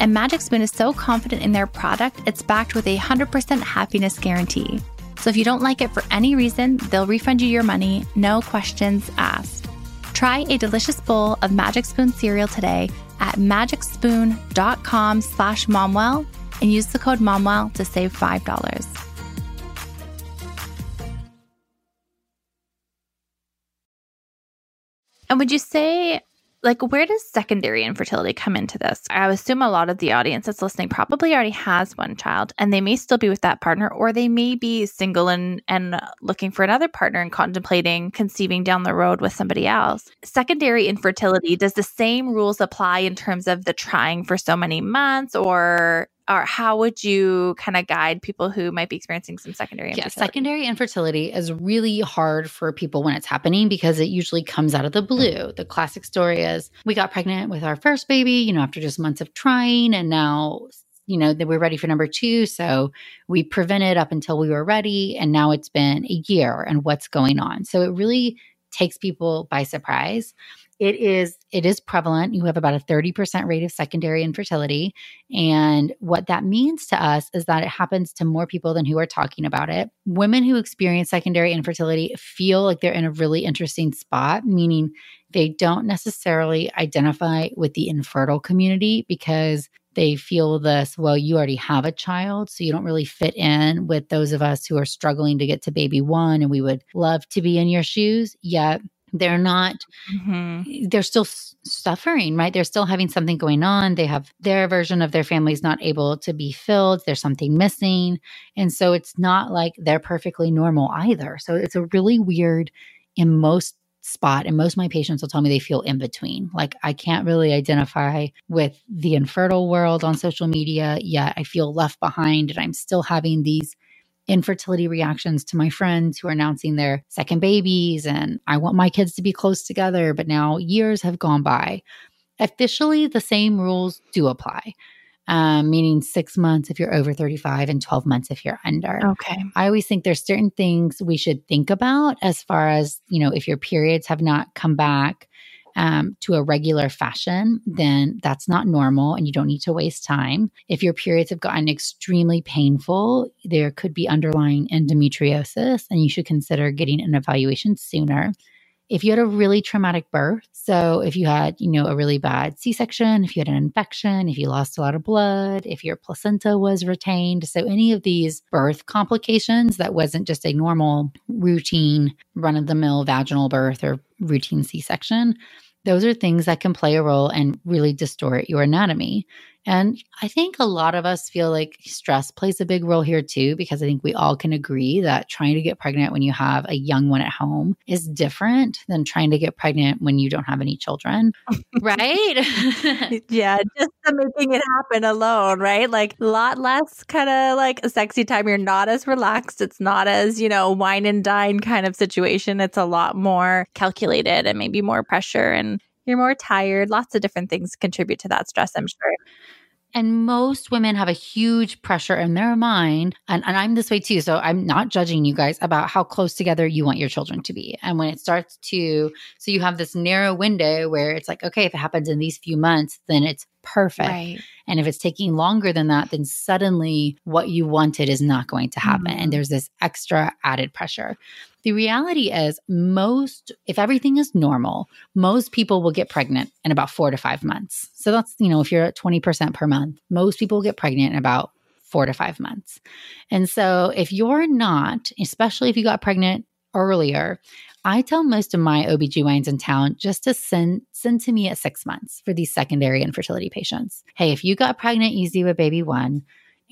And Magic Spoon is so confident in their product, it's backed with a 100% happiness guarantee. So if you don't like it for any reason, they'll refund you your money, no questions asked. Try a delicious bowl of Magic Spoon cereal today at magicspoon.com slash momwell and use the code momwell to save $5. And would you say like where does secondary infertility come into this? I assume a lot of the audience that's listening probably already has one child and they may still be with that partner or they may be single and and looking for another partner and contemplating conceiving down the road with somebody else. Secondary infertility does the same rules apply in terms of the trying for so many months or or how would you kind of guide people who might be experiencing some secondary infertility? Yeah, secondary infertility is really hard for people when it's happening because it usually comes out of the blue. The classic story is we got pregnant with our first baby, you know, after just months of trying, and now you know, that we're ready for number two. So we prevented up until we were ready. And now it's been a year and what's going on. So it really takes people by surprise it is it is prevalent. You have about a 30% rate of secondary infertility. And what that means to us is that it happens to more people than who are talking about it. Women who experience secondary infertility feel like they're in a really interesting spot meaning they don't necessarily identify with the infertile community because they feel this well you already have a child so you don't really fit in with those of us who are struggling to get to baby one and we would love to be in your shoes. Yet they're not mm-hmm. they're still suffering right? They're still having something going on. They have their version of their family's not able to be filled. There's something missing. And so it's not like they're perfectly normal either. So it's a really weird in most spot and most of my patients will tell me they feel in between. Like i can't really identify with the infertile world on social media yet. I feel left behind and i'm still having these infertility reactions to my friends who are announcing their second babies and I want my kids to be close together, but now years have gone by. Officially, the same rules do apply. Um, meaning six months if you're over 35 and 12 months if you're under. Okay. I always think there's certain things we should think about as far as, you know, if your periods have not come back um, to a regular fashion, then that's not normal and you don't need to waste time. If your periods have gotten extremely painful, there could be underlying endometriosis and you should consider getting an evaluation sooner. If you had a really traumatic birth, so if you had, you know, a really bad C-section, if you had an infection, if you lost a lot of blood, if your placenta was retained, so any of these birth complications that wasn't just a normal routine run of the mill vaginal birth or routine C section, those are things that can play a role and really distort your anatomy. And I think a lot of us feel like stress plays a big role here too, because I think we all can agree that trying to get pregnant when you have a young one at home is different than trying to get pregnant when you don't have any children. right? <laughs> <laughs> yeah, just making it happen alone, right? Like a lot less kind of like a sexy time. You're not as relaxed. It's not as, you know, wine and dine kind of situation. It's a lot more calculated and maybe more pressure and you're more tired. Lots of different things contribute to that stress, I'm sure. And most women have a huge pressure in their mind. And, and I'm this way too. So I'm not judging you guys about how close together you want your children to be. And when it starts to, so you have this narrow window where it's like, okay, if it happens in these few months, then it's perfect. Right. And if it's taking longer than that, then suddenly what you wanted is not going to happen. Mm-hmm. And there's this extra added pressure. The reality is, most, if everything is normal, most people will get pregnant in about four to five months. So that's, you know, if you're at 20% per month, most people will get pregnant in about four to five months. And so if you're not, especially if you got pregnant earlier, I tell most of my OBGYNs in town just to send send to me at six months for these secondary infertility patients. Hey, if you got pregnant easy with baby one,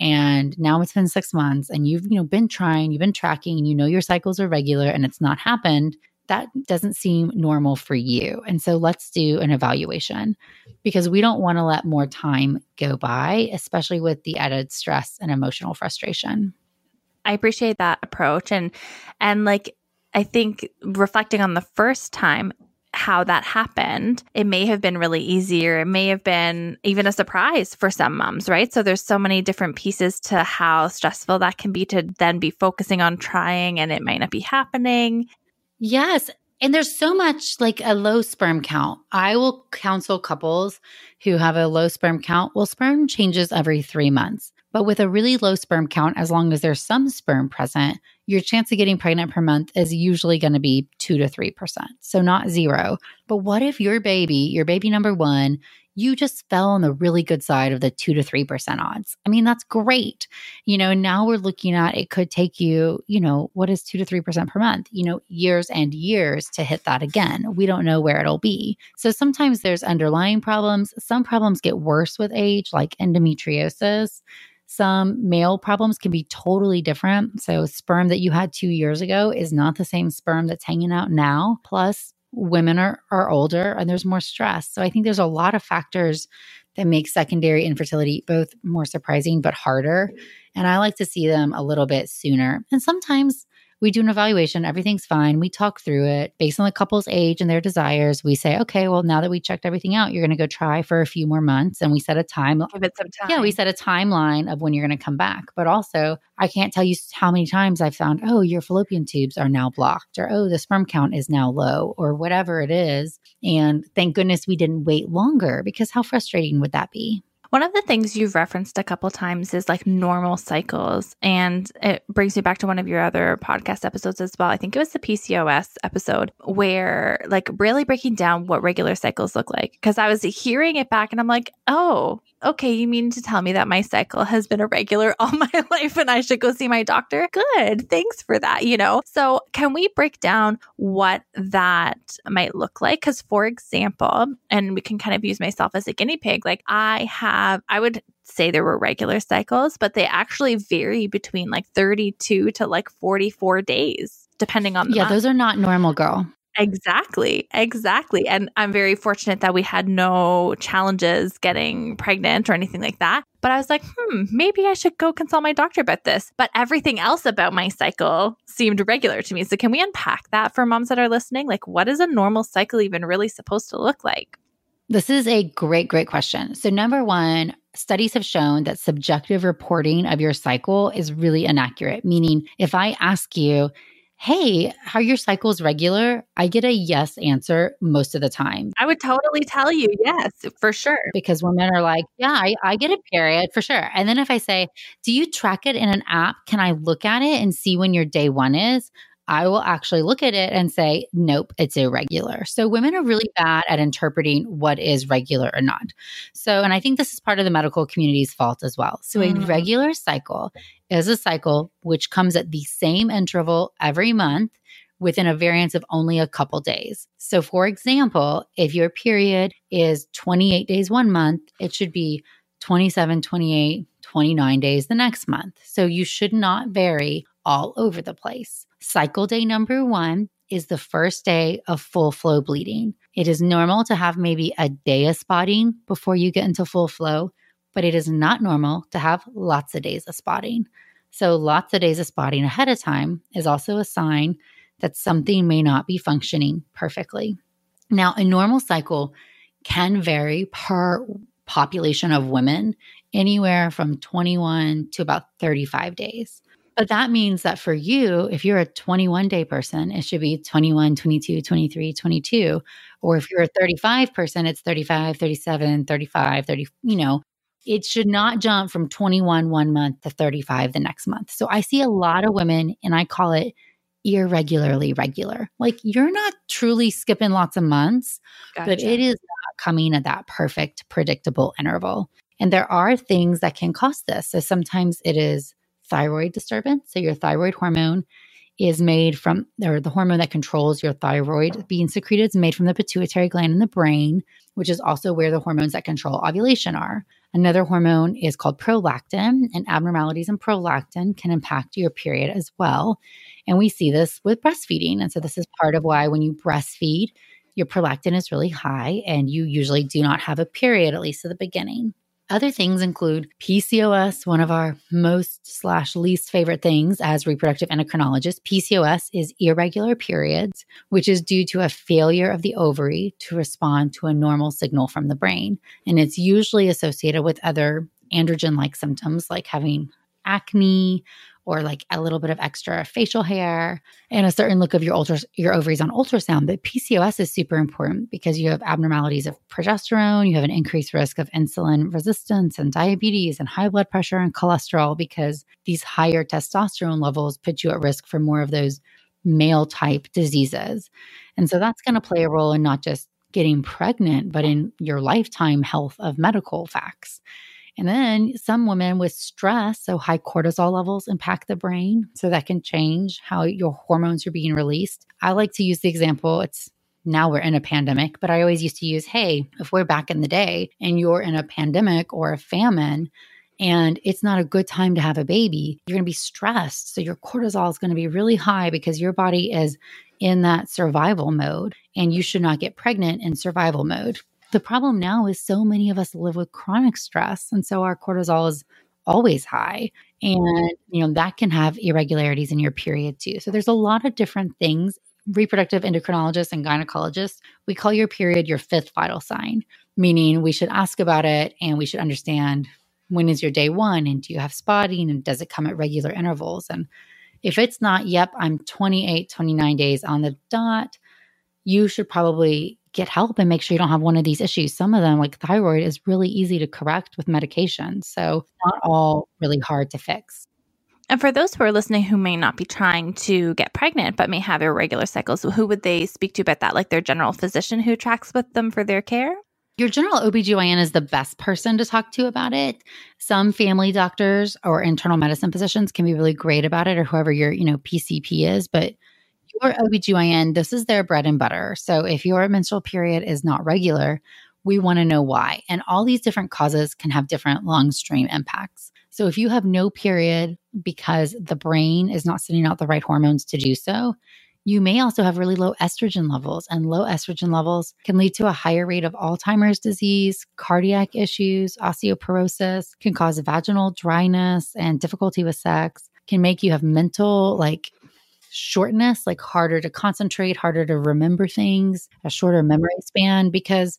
and now it's been six months and you've you know been trying you've been tracking and you know your cycles are regular and it's not happened that doesn't seem normal for you and so let's do an evaluation because we don't want to let more time go by especially with the added stress and emotional frustration i appreciate that approach and and like I think reflecting on the first time, how that happened, it may have been really easy or it may have been even a surprise for some moms, right? So there's so many different pieces to how stressful that can be to then be focusing on trying and it might not be happening. Yes. And there's so much like a low sperm count. I will counsel couples who have a low sperm count. Well, sperm changes every three months. But with a really low sperm count, as long as there's some sperm present, your chance of getting pregnant per month is usually going to be 2 to 3%. So not zero. But what if your baby, your baby number 1, you just fell on the really good side of the 2 to 3% odds. I mean, that's great. You know, now we're looking at it could take you, you know, what is 2 to 3% per month? You know, years and years to hit that again. We don't know where it'll be. So sometimes there's underlying problems. Some problems get worse with age, like endometriosis. Some male problems can be totally different. So, sperm that you had two years ago is not the same sperm that's hanging out now. Plus, women are, are older and there's more stress. So, I think there's a lot of factors that make secondary infertility both more surprising but harder. And I like to see them a little bit sooner. And sometimes we do an evaluation. Everything's fine. We talk through it based on the couple's age and their desires. We say, okay, well, now that we checked everything out, you're going to go try for a few more months. And we set a time. Give it some time. Yeah, we set a timeline of when you're going to come back. But also, I can't tell you how many times I've found, oh, your fallopian tubes are now blocked, or oh, the sperm count is now low, or whatever it is. And thank goodness we didn't wait longer because how frustrating would that be? One of the things you've referenced a couple times is like normal cycles. And it brings me back to one of your other podcast episodes as well. I think it was the PCOS episode where like really breaking down what regular cycles look like. Cause I was hearing it back and I'm like, oh, okay, you mean to tell me that my cycle has been irregular <laughs> all my life and I should go see my doctor? Good. Thanks for that, you know? So, can we break down what that might look like? Because, for example, and we can kind of use myself as a guinea pig, like I have, I would say there were regular cycles, but they actually vary between like 32 to like 44 days, depending on the Yeah, month. those are not normal, girl. Exactly. Exactly. And I'm very fortunate that we had no challenges getting pregnant or anything like that. But I was like, hmm, maybe I should go consult my doctor about this. But everything else about my cycle seemed regular to me. So, can we unpack that for moms that are listening? Like, what is a normal cycle even really supposed to look like? This is a great, great question. So, number one, studies have shown that subjective reporting of your cycle is really inaccurate. Meaning, if I ask you, Hey, are your cycles regular? I get a yes answer most of the time. I would totally tell you, yes, for sure. Because women are like, Yeah, I, I get a period for sure. And then if I say, Do you track it in an app? Can I look at it and see when your day one is? I will actually look at it and say, nope, it's irregular. So women are really bad at interpreting what is regular or not. So, and I think this is part of the medical community's fault as well. So, a Mhm. regular cycle is a cycle which comes at the same interval every month within a variance of only a couple days. So, for example, if your period is 28 days one month, it should be 27, 28, 29 days the next month. So, you should not vary all over the place. Cycle day number one is the first day of full flow bleeding. It is normal to have maybe a day of spotting before you get into full flow, but it is not normal to have lots of days of spotting. So, lots of days of spotting ahead of time is also a sign that something may not be functioning perfectly. Now, a normal cycle can vary per population of women anywhere from 21 to about 35 days. But that means that for you, if you're a 21 day person, it should be 21, 22, 23, 22. Or if you're a 35 person, it's 35, 37, 35, 30, you know, it should not jump from 21 one month to 35 the next month. So I see a lot of women, and I call it irregularly regular. Like you're not truly skipping lots of months, but it is not coming at that perfect, predictable interval. And there are things that can cause this. So sometimes it is thyroid disturbance. So your thyroid hormone is made from, or the hormone that controls your thyroid being secreted is made from the pituitary gland in the brain, which is also where the hormones that control ovulation are. Another hormone is called prolactin, and abnormalities in prolactin can impact your period as well. And we see this with breastfeeding. And so, this is part of why when you breastfeed, your prolactin is really high, and you usually do not have a period, at least at the beginning. Other things include PCOS, one of our most slash least favorite things as reproductive endocrinologists. PCOS is irregular periods, which is due to a failure of the ovary to respond to a normal signal from the brain. And it's usually associated with other androgen like symptoms like having acne or like a little bit of extra facial hair and a certain look of your ultras your ovaries on ultrasound. But PCOS is super important because you have abnormalities of progesterone, you have an increased risk of insulin resistance and diabetes and high blood pressure and cholesterol because these higher testosterone levels put you at risk for more of those male type diseases. And so that's going to play a role in not just getting pregnant, but in your lifetime health of medical facts. And then some women with stress, so high cortisol levels impact the brain. So that can change how your hormones are being released. I like to use the example it's now we're in a pandemic, but I always used to use hey, if we're back in the day and you're in a pandemic or a famine, and it's not a good time to have a baby, you're going to be stressed. So your cortisol is going to be really high because your body is in that survival mode, and you should not get pregnant in survival mode. The problem now is so many of us live with chronic stress. And so our cortisol is always high. And, you know, that can have irregularities in your period too. So there's a lot of different things. Reproductive endocrinologists and gynecologists, we call your period your fifth vital sign, meaning we should ask about it and we should understand when is your day one and do you have spotting and does it come at regular intervals? And if it's not, yep, I'm 28, 29 days on the dot, you should probably get help and make sure you don't have one of these issues. Some of them, like thyroid, is really easy to correct with medication. So, not all really hard to fix. And for those who are listening who may not be trying to get pregnant but may have irregular cycles, who would they speak to about that? Like their general physician who tracks with them for their care? Your general OBGYN is the best person to talk to about it. Some family doctors or internal medicine physicians can be really great about it or whoever your, you know, PCP is, but your OBGYN, this is their bread and butter. So if your menstrual period is not regular, we want to know why. And all these different causes can have different long stream impacts. So if you have no period because the brain is not sending out the right hormones to do so, you may also have really low estrogen levels, and low estrogen levels can lead to a higher rate of Alzheimer's disease, cardiac issues, osteoporosis, can cause vaginal dryness and difficulty with sex, can make you have mental like shortness, like harder to concentrate, harder to remember things, a shorter memory span because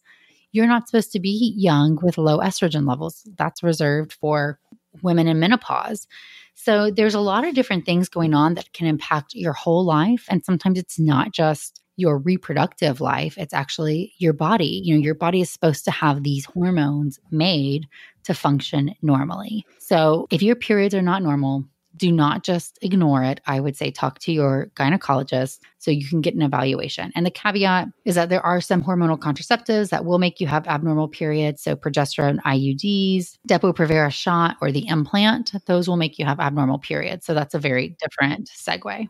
you're not supposed to be young with low estrogen levels. That's reserved for women in menopause. So there's a lot of different things going on that can impact your whole life. And sometimes it's not just your reproductive life, it's actually your body. You know, your body is supposed to have these hormones made to function normally. So if your periods are not normal, do not just ignore it. I would say talk to your gynecologist so you can get an evaluation. And the caveat is that there are some hormonal contraceptives that will make you have abnormal periods. So progesterone IUDs, Depo-Provera shot, or the implant, those will make you have abnormal periods. So that's a very different segue.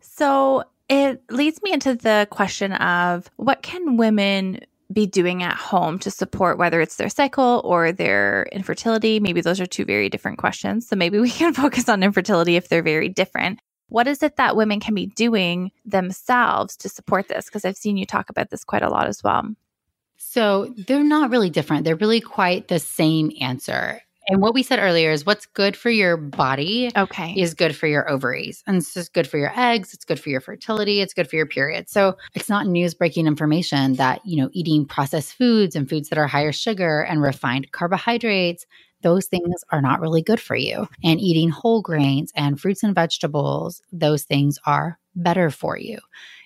So it leads me into the question of what can women be doing at home to support whether it's their cycle or their infertility? Maybe those are two very different questions. So maybe we <laughs> can focus on infertility if they're very different. What is it that women can be doing themselves to support this? Because I've seen you talk about this quite a lot as well. So they're not really different. They're really quite the same answer. And what we said earlier is what's good for your body okay. is good for your ovaries. And it's just good for your eggs, it's good for your fertility, it's good for your period. So it's not news breaking information that, you know, eating processed foods and foods that are higher sugar and refined carbohydrates those things are not really good for you. And eating whole grains and fruits and vegetables, those things are better for you.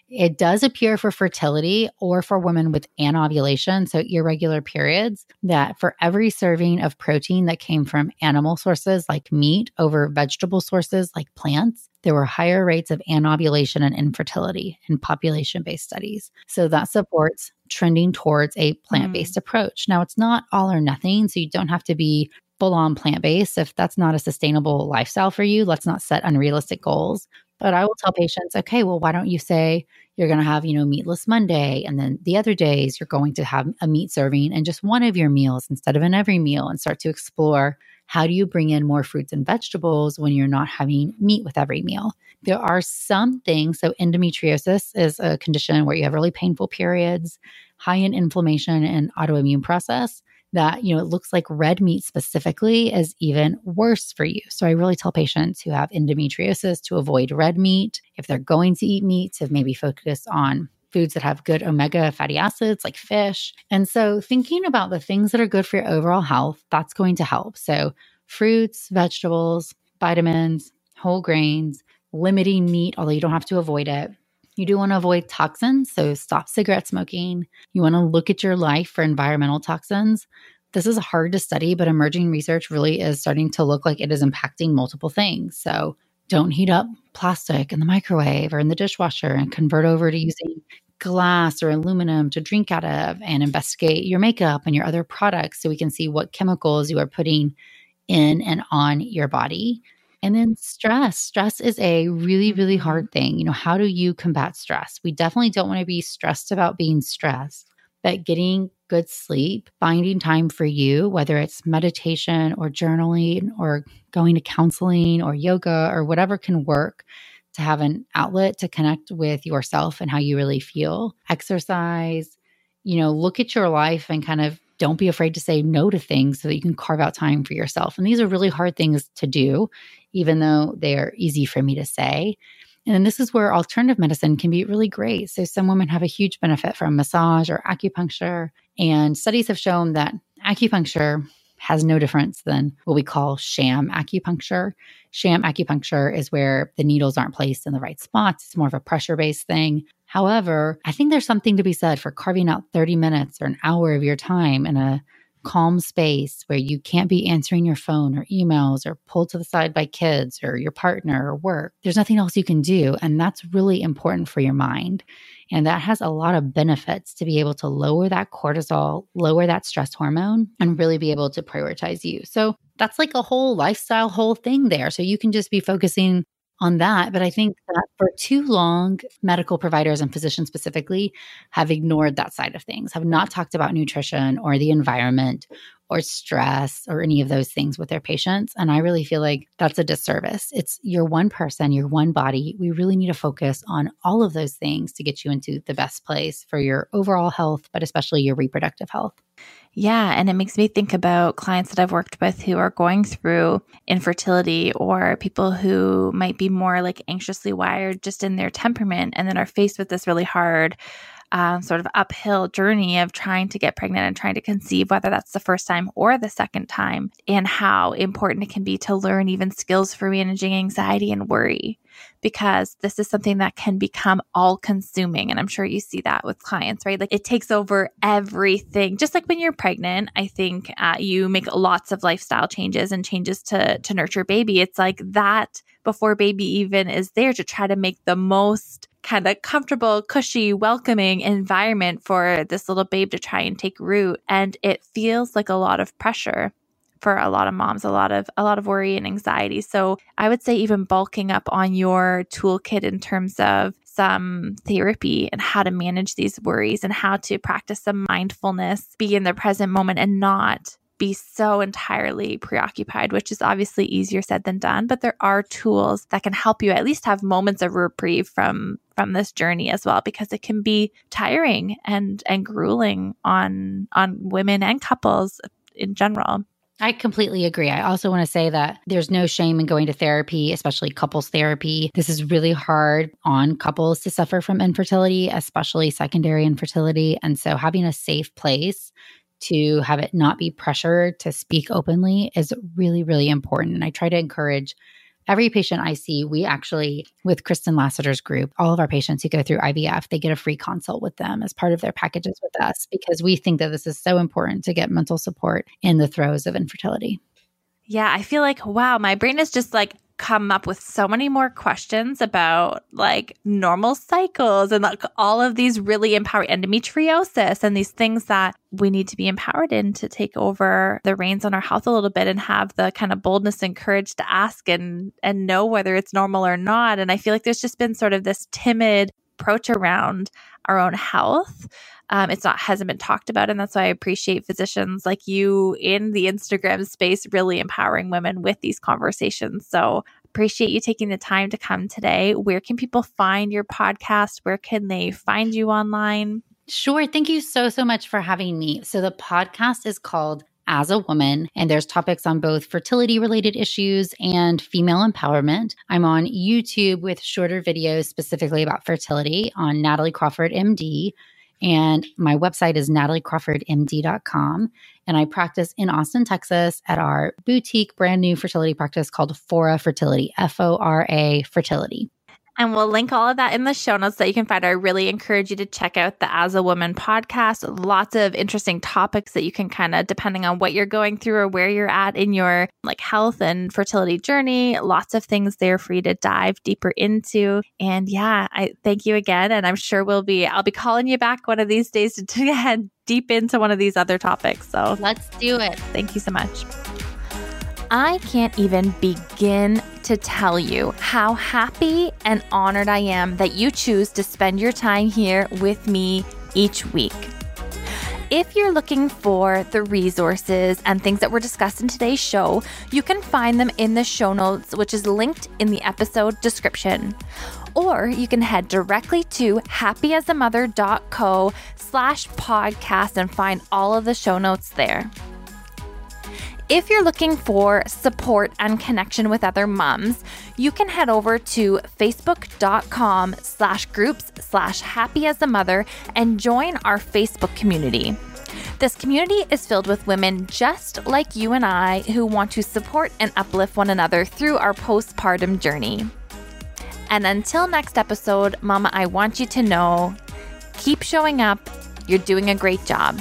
It does appear for fertility or for women with anovulation, so irregular periods, that for every serving of protein that came from animal sources like meat over vegetable sources like plants, there were higher rates of anovulation and infertility in population based studies. So that supports trending towards a plant based mm. approach. Now, it's not all or nothing, so you don't have to be full on plant based. If that's not a sustainable lifestyle for you, let's not set unrealistic goals. But I will tell patients, okay, well, why don't you say you're going to have, you know, meatless Monday and then the other days you're going to have a meat serving and just one of your meals instead of in every meal and start to explore how do you bring in more fruits and vegetables when you're not having meat with every meal? There are some things. So, endometriosis is a condition where you have really painful periods, high in inflammation and autoimmune process that, you know, it looks like red meat specifically is even worse for you. So I really tell patients who have endometriosis to avoid red meat. If they're going to eat meat, to maybe focus on foods that have good omega fatty acids like fish. And so thinking about the things that are good for your overall health, that's going to help. So fruits, vegetables, vitamins, whole grains, limiting meat, although you don't have to avoid it. You do want to avoid toxins, so stop cigarette smoking. You want to look at your life for environmental toxins. This is hard to study, but emerging research really is starting to look like it is impacting multiple things. So don't heat up plastic in the microwave or in the dishwasher and convert over to using glass or aluminum to drink out of and investigate your makeup and your other products so we can see what chemicals you are putting in and on your body. And then stress. Stress is a really, really mm-hmm. hard thing. You know, how do you combat stress? We definitely don't want to be stressed about being stressed, but getting good sleep, finding time for you, whether it's meditation or journaling or going to counseling or yoga or whatever can work to have an outlet to connect with yourself and how you really feel. Exercise, you know, look at your life and kind of don't be afraid to say no to things so that you can carve out time for yourself. And these are really hard things to do, even though they are easy for me to say. And this is where alternative medicine can be really great. So, some women have a huge benefit from massage or acupuncture. And studies have shown that acupuncture has no difference than what we call sham acupuncture. Sham acupuncture is where the needles aren't placed in the right spots, it's more of a pressure based thing. However, I think there's something to be said for carving out 30 minutes or an hour of your time in a calm space where you can't be answering your phone or emails or pulled to the side by kids or your partner or work. There's nothing else you can do. And that's really important for your mind. And that has a lot of benefits to be able to lower that cortisol, lower that stress hormone, and really be able to prioritize you. So that's like a whole lifestyle, whole thing there. So you can just be focusing on that. But I think that for too long, medical providers and physicians specifically have ignored that side of things, have not talked about nutrition or the environment or stress or any of those things with their patients. And I really feel like that's a disservice. It's you're one person, you're one body. We really need to focus on all of those things to get you into the best place for your overall health, but especially your reproductive health. Yeah. And it makes me think about clients that I've worked with who are going through infertility or people who might be more like anxiously wired just in their temperament and then are faced with this really hard um, sort of uphill journey of trying to get pregnant and trying to conceive, whether that's the first time or the second time, and how important it can be to learn even skills for managing anxiety and worry. Because this is something that can become all consuming. And I'm sure you see that with clients, right? Like it takes over everything. Just like when you're pregnant, I think uh, you make lots of lifestyle changes and changes to, to nurture baby. It's like that before baby even is there to try to make the most kind of comfortable, cushy, welcoming environment for this little babe to try and take root. And it feels like a lot of pressure for a lot of moms, a lot of a lot of worry and anxiety. So I would say even bulking up on your toolkit in terms of some therapy and how to manage these worries and how to practice some mindfulness, be in the present moment and not be so entirely preoccupied, which is obviously easier said than done, but there are tools that can help you at least have moments of reprieve from from this journey as well because it can be tiring and and grueling on on women and couples in general. I completely agree. I also want to say that there's no shame in going to therapy, especially couples therapy. This is really hard on couples to suffer from infertility, especially secondary infertility. And so having a safe place to have it not be pressure to speak openly is really, really important. And I try to encourage every patient I see, we actually, with Kristen Lassiter's group, all of our patients who go through IVF, they get a free consult with them as part of their packages with us because we think that this is so important to get mental support in the throes of infertility. Yeah, I feel like, wow, my brain is just like come up with so many more questions about like normal cycles and like all of these really empowering endometriosis and these things that we need to be empowered in to take over the reins on our health a little bit and have the kind of boldness and courage to ask and and know whether it's normal or not. And i feel like there's just been sort of this timid approach around our own health um, it's not hasn't been talked about, and that's why I appreciate physicians like you in the Instagram space really empowering women with these conversations. So appreciate you taking the time to come today. Where can people find your podcast? Where can they find you online? Sure. Thank you so, so much for having me. So, the podcast is called as a woman, and there's topics on both fertility related issues and female empowerment. I'm on YouTube with shorter videos specifically about fertility on Natalie Crawford, MD. And my website is nataliecrawfordmd.com. And I practice in Austin, Texas at our boutique brand new fertility practice called Fora Fertility, F O R A Fertility. And we'll link all of that in the show notes that you can find. I really encourage you to check out the As a Woman podcast. Lots of interesting topics that you can kind of, depending on what you're going through or where you're at in your like health and fertility journey, lots of things there for you to dive deeper into. And yeah, I thank you again. And I'm sure we'll be, I'll be calling you back one of these days to, <laughs> head deep into one of these other topics. So let's do it. Thank you so much. I can't even begin to tell you how happy and honored I am that you choose to spend your time here with me each week. If you're looking for the resources and things that were discussed in today's show, you can find them in the show notes, which is linked in the episode description. Or you can head directly to happyasamother.co slash podcast and find all of the show notes there. If you're looking for support and connection with other moms, you can head over to facebook.com slash groups slash happy as a mother and join our Facebook community. This community is filled with women just like you and I who want to support and uplift one another through our postpartum journey. And until next episode, Mama, I want you to know keep showing up. You're doing a great job.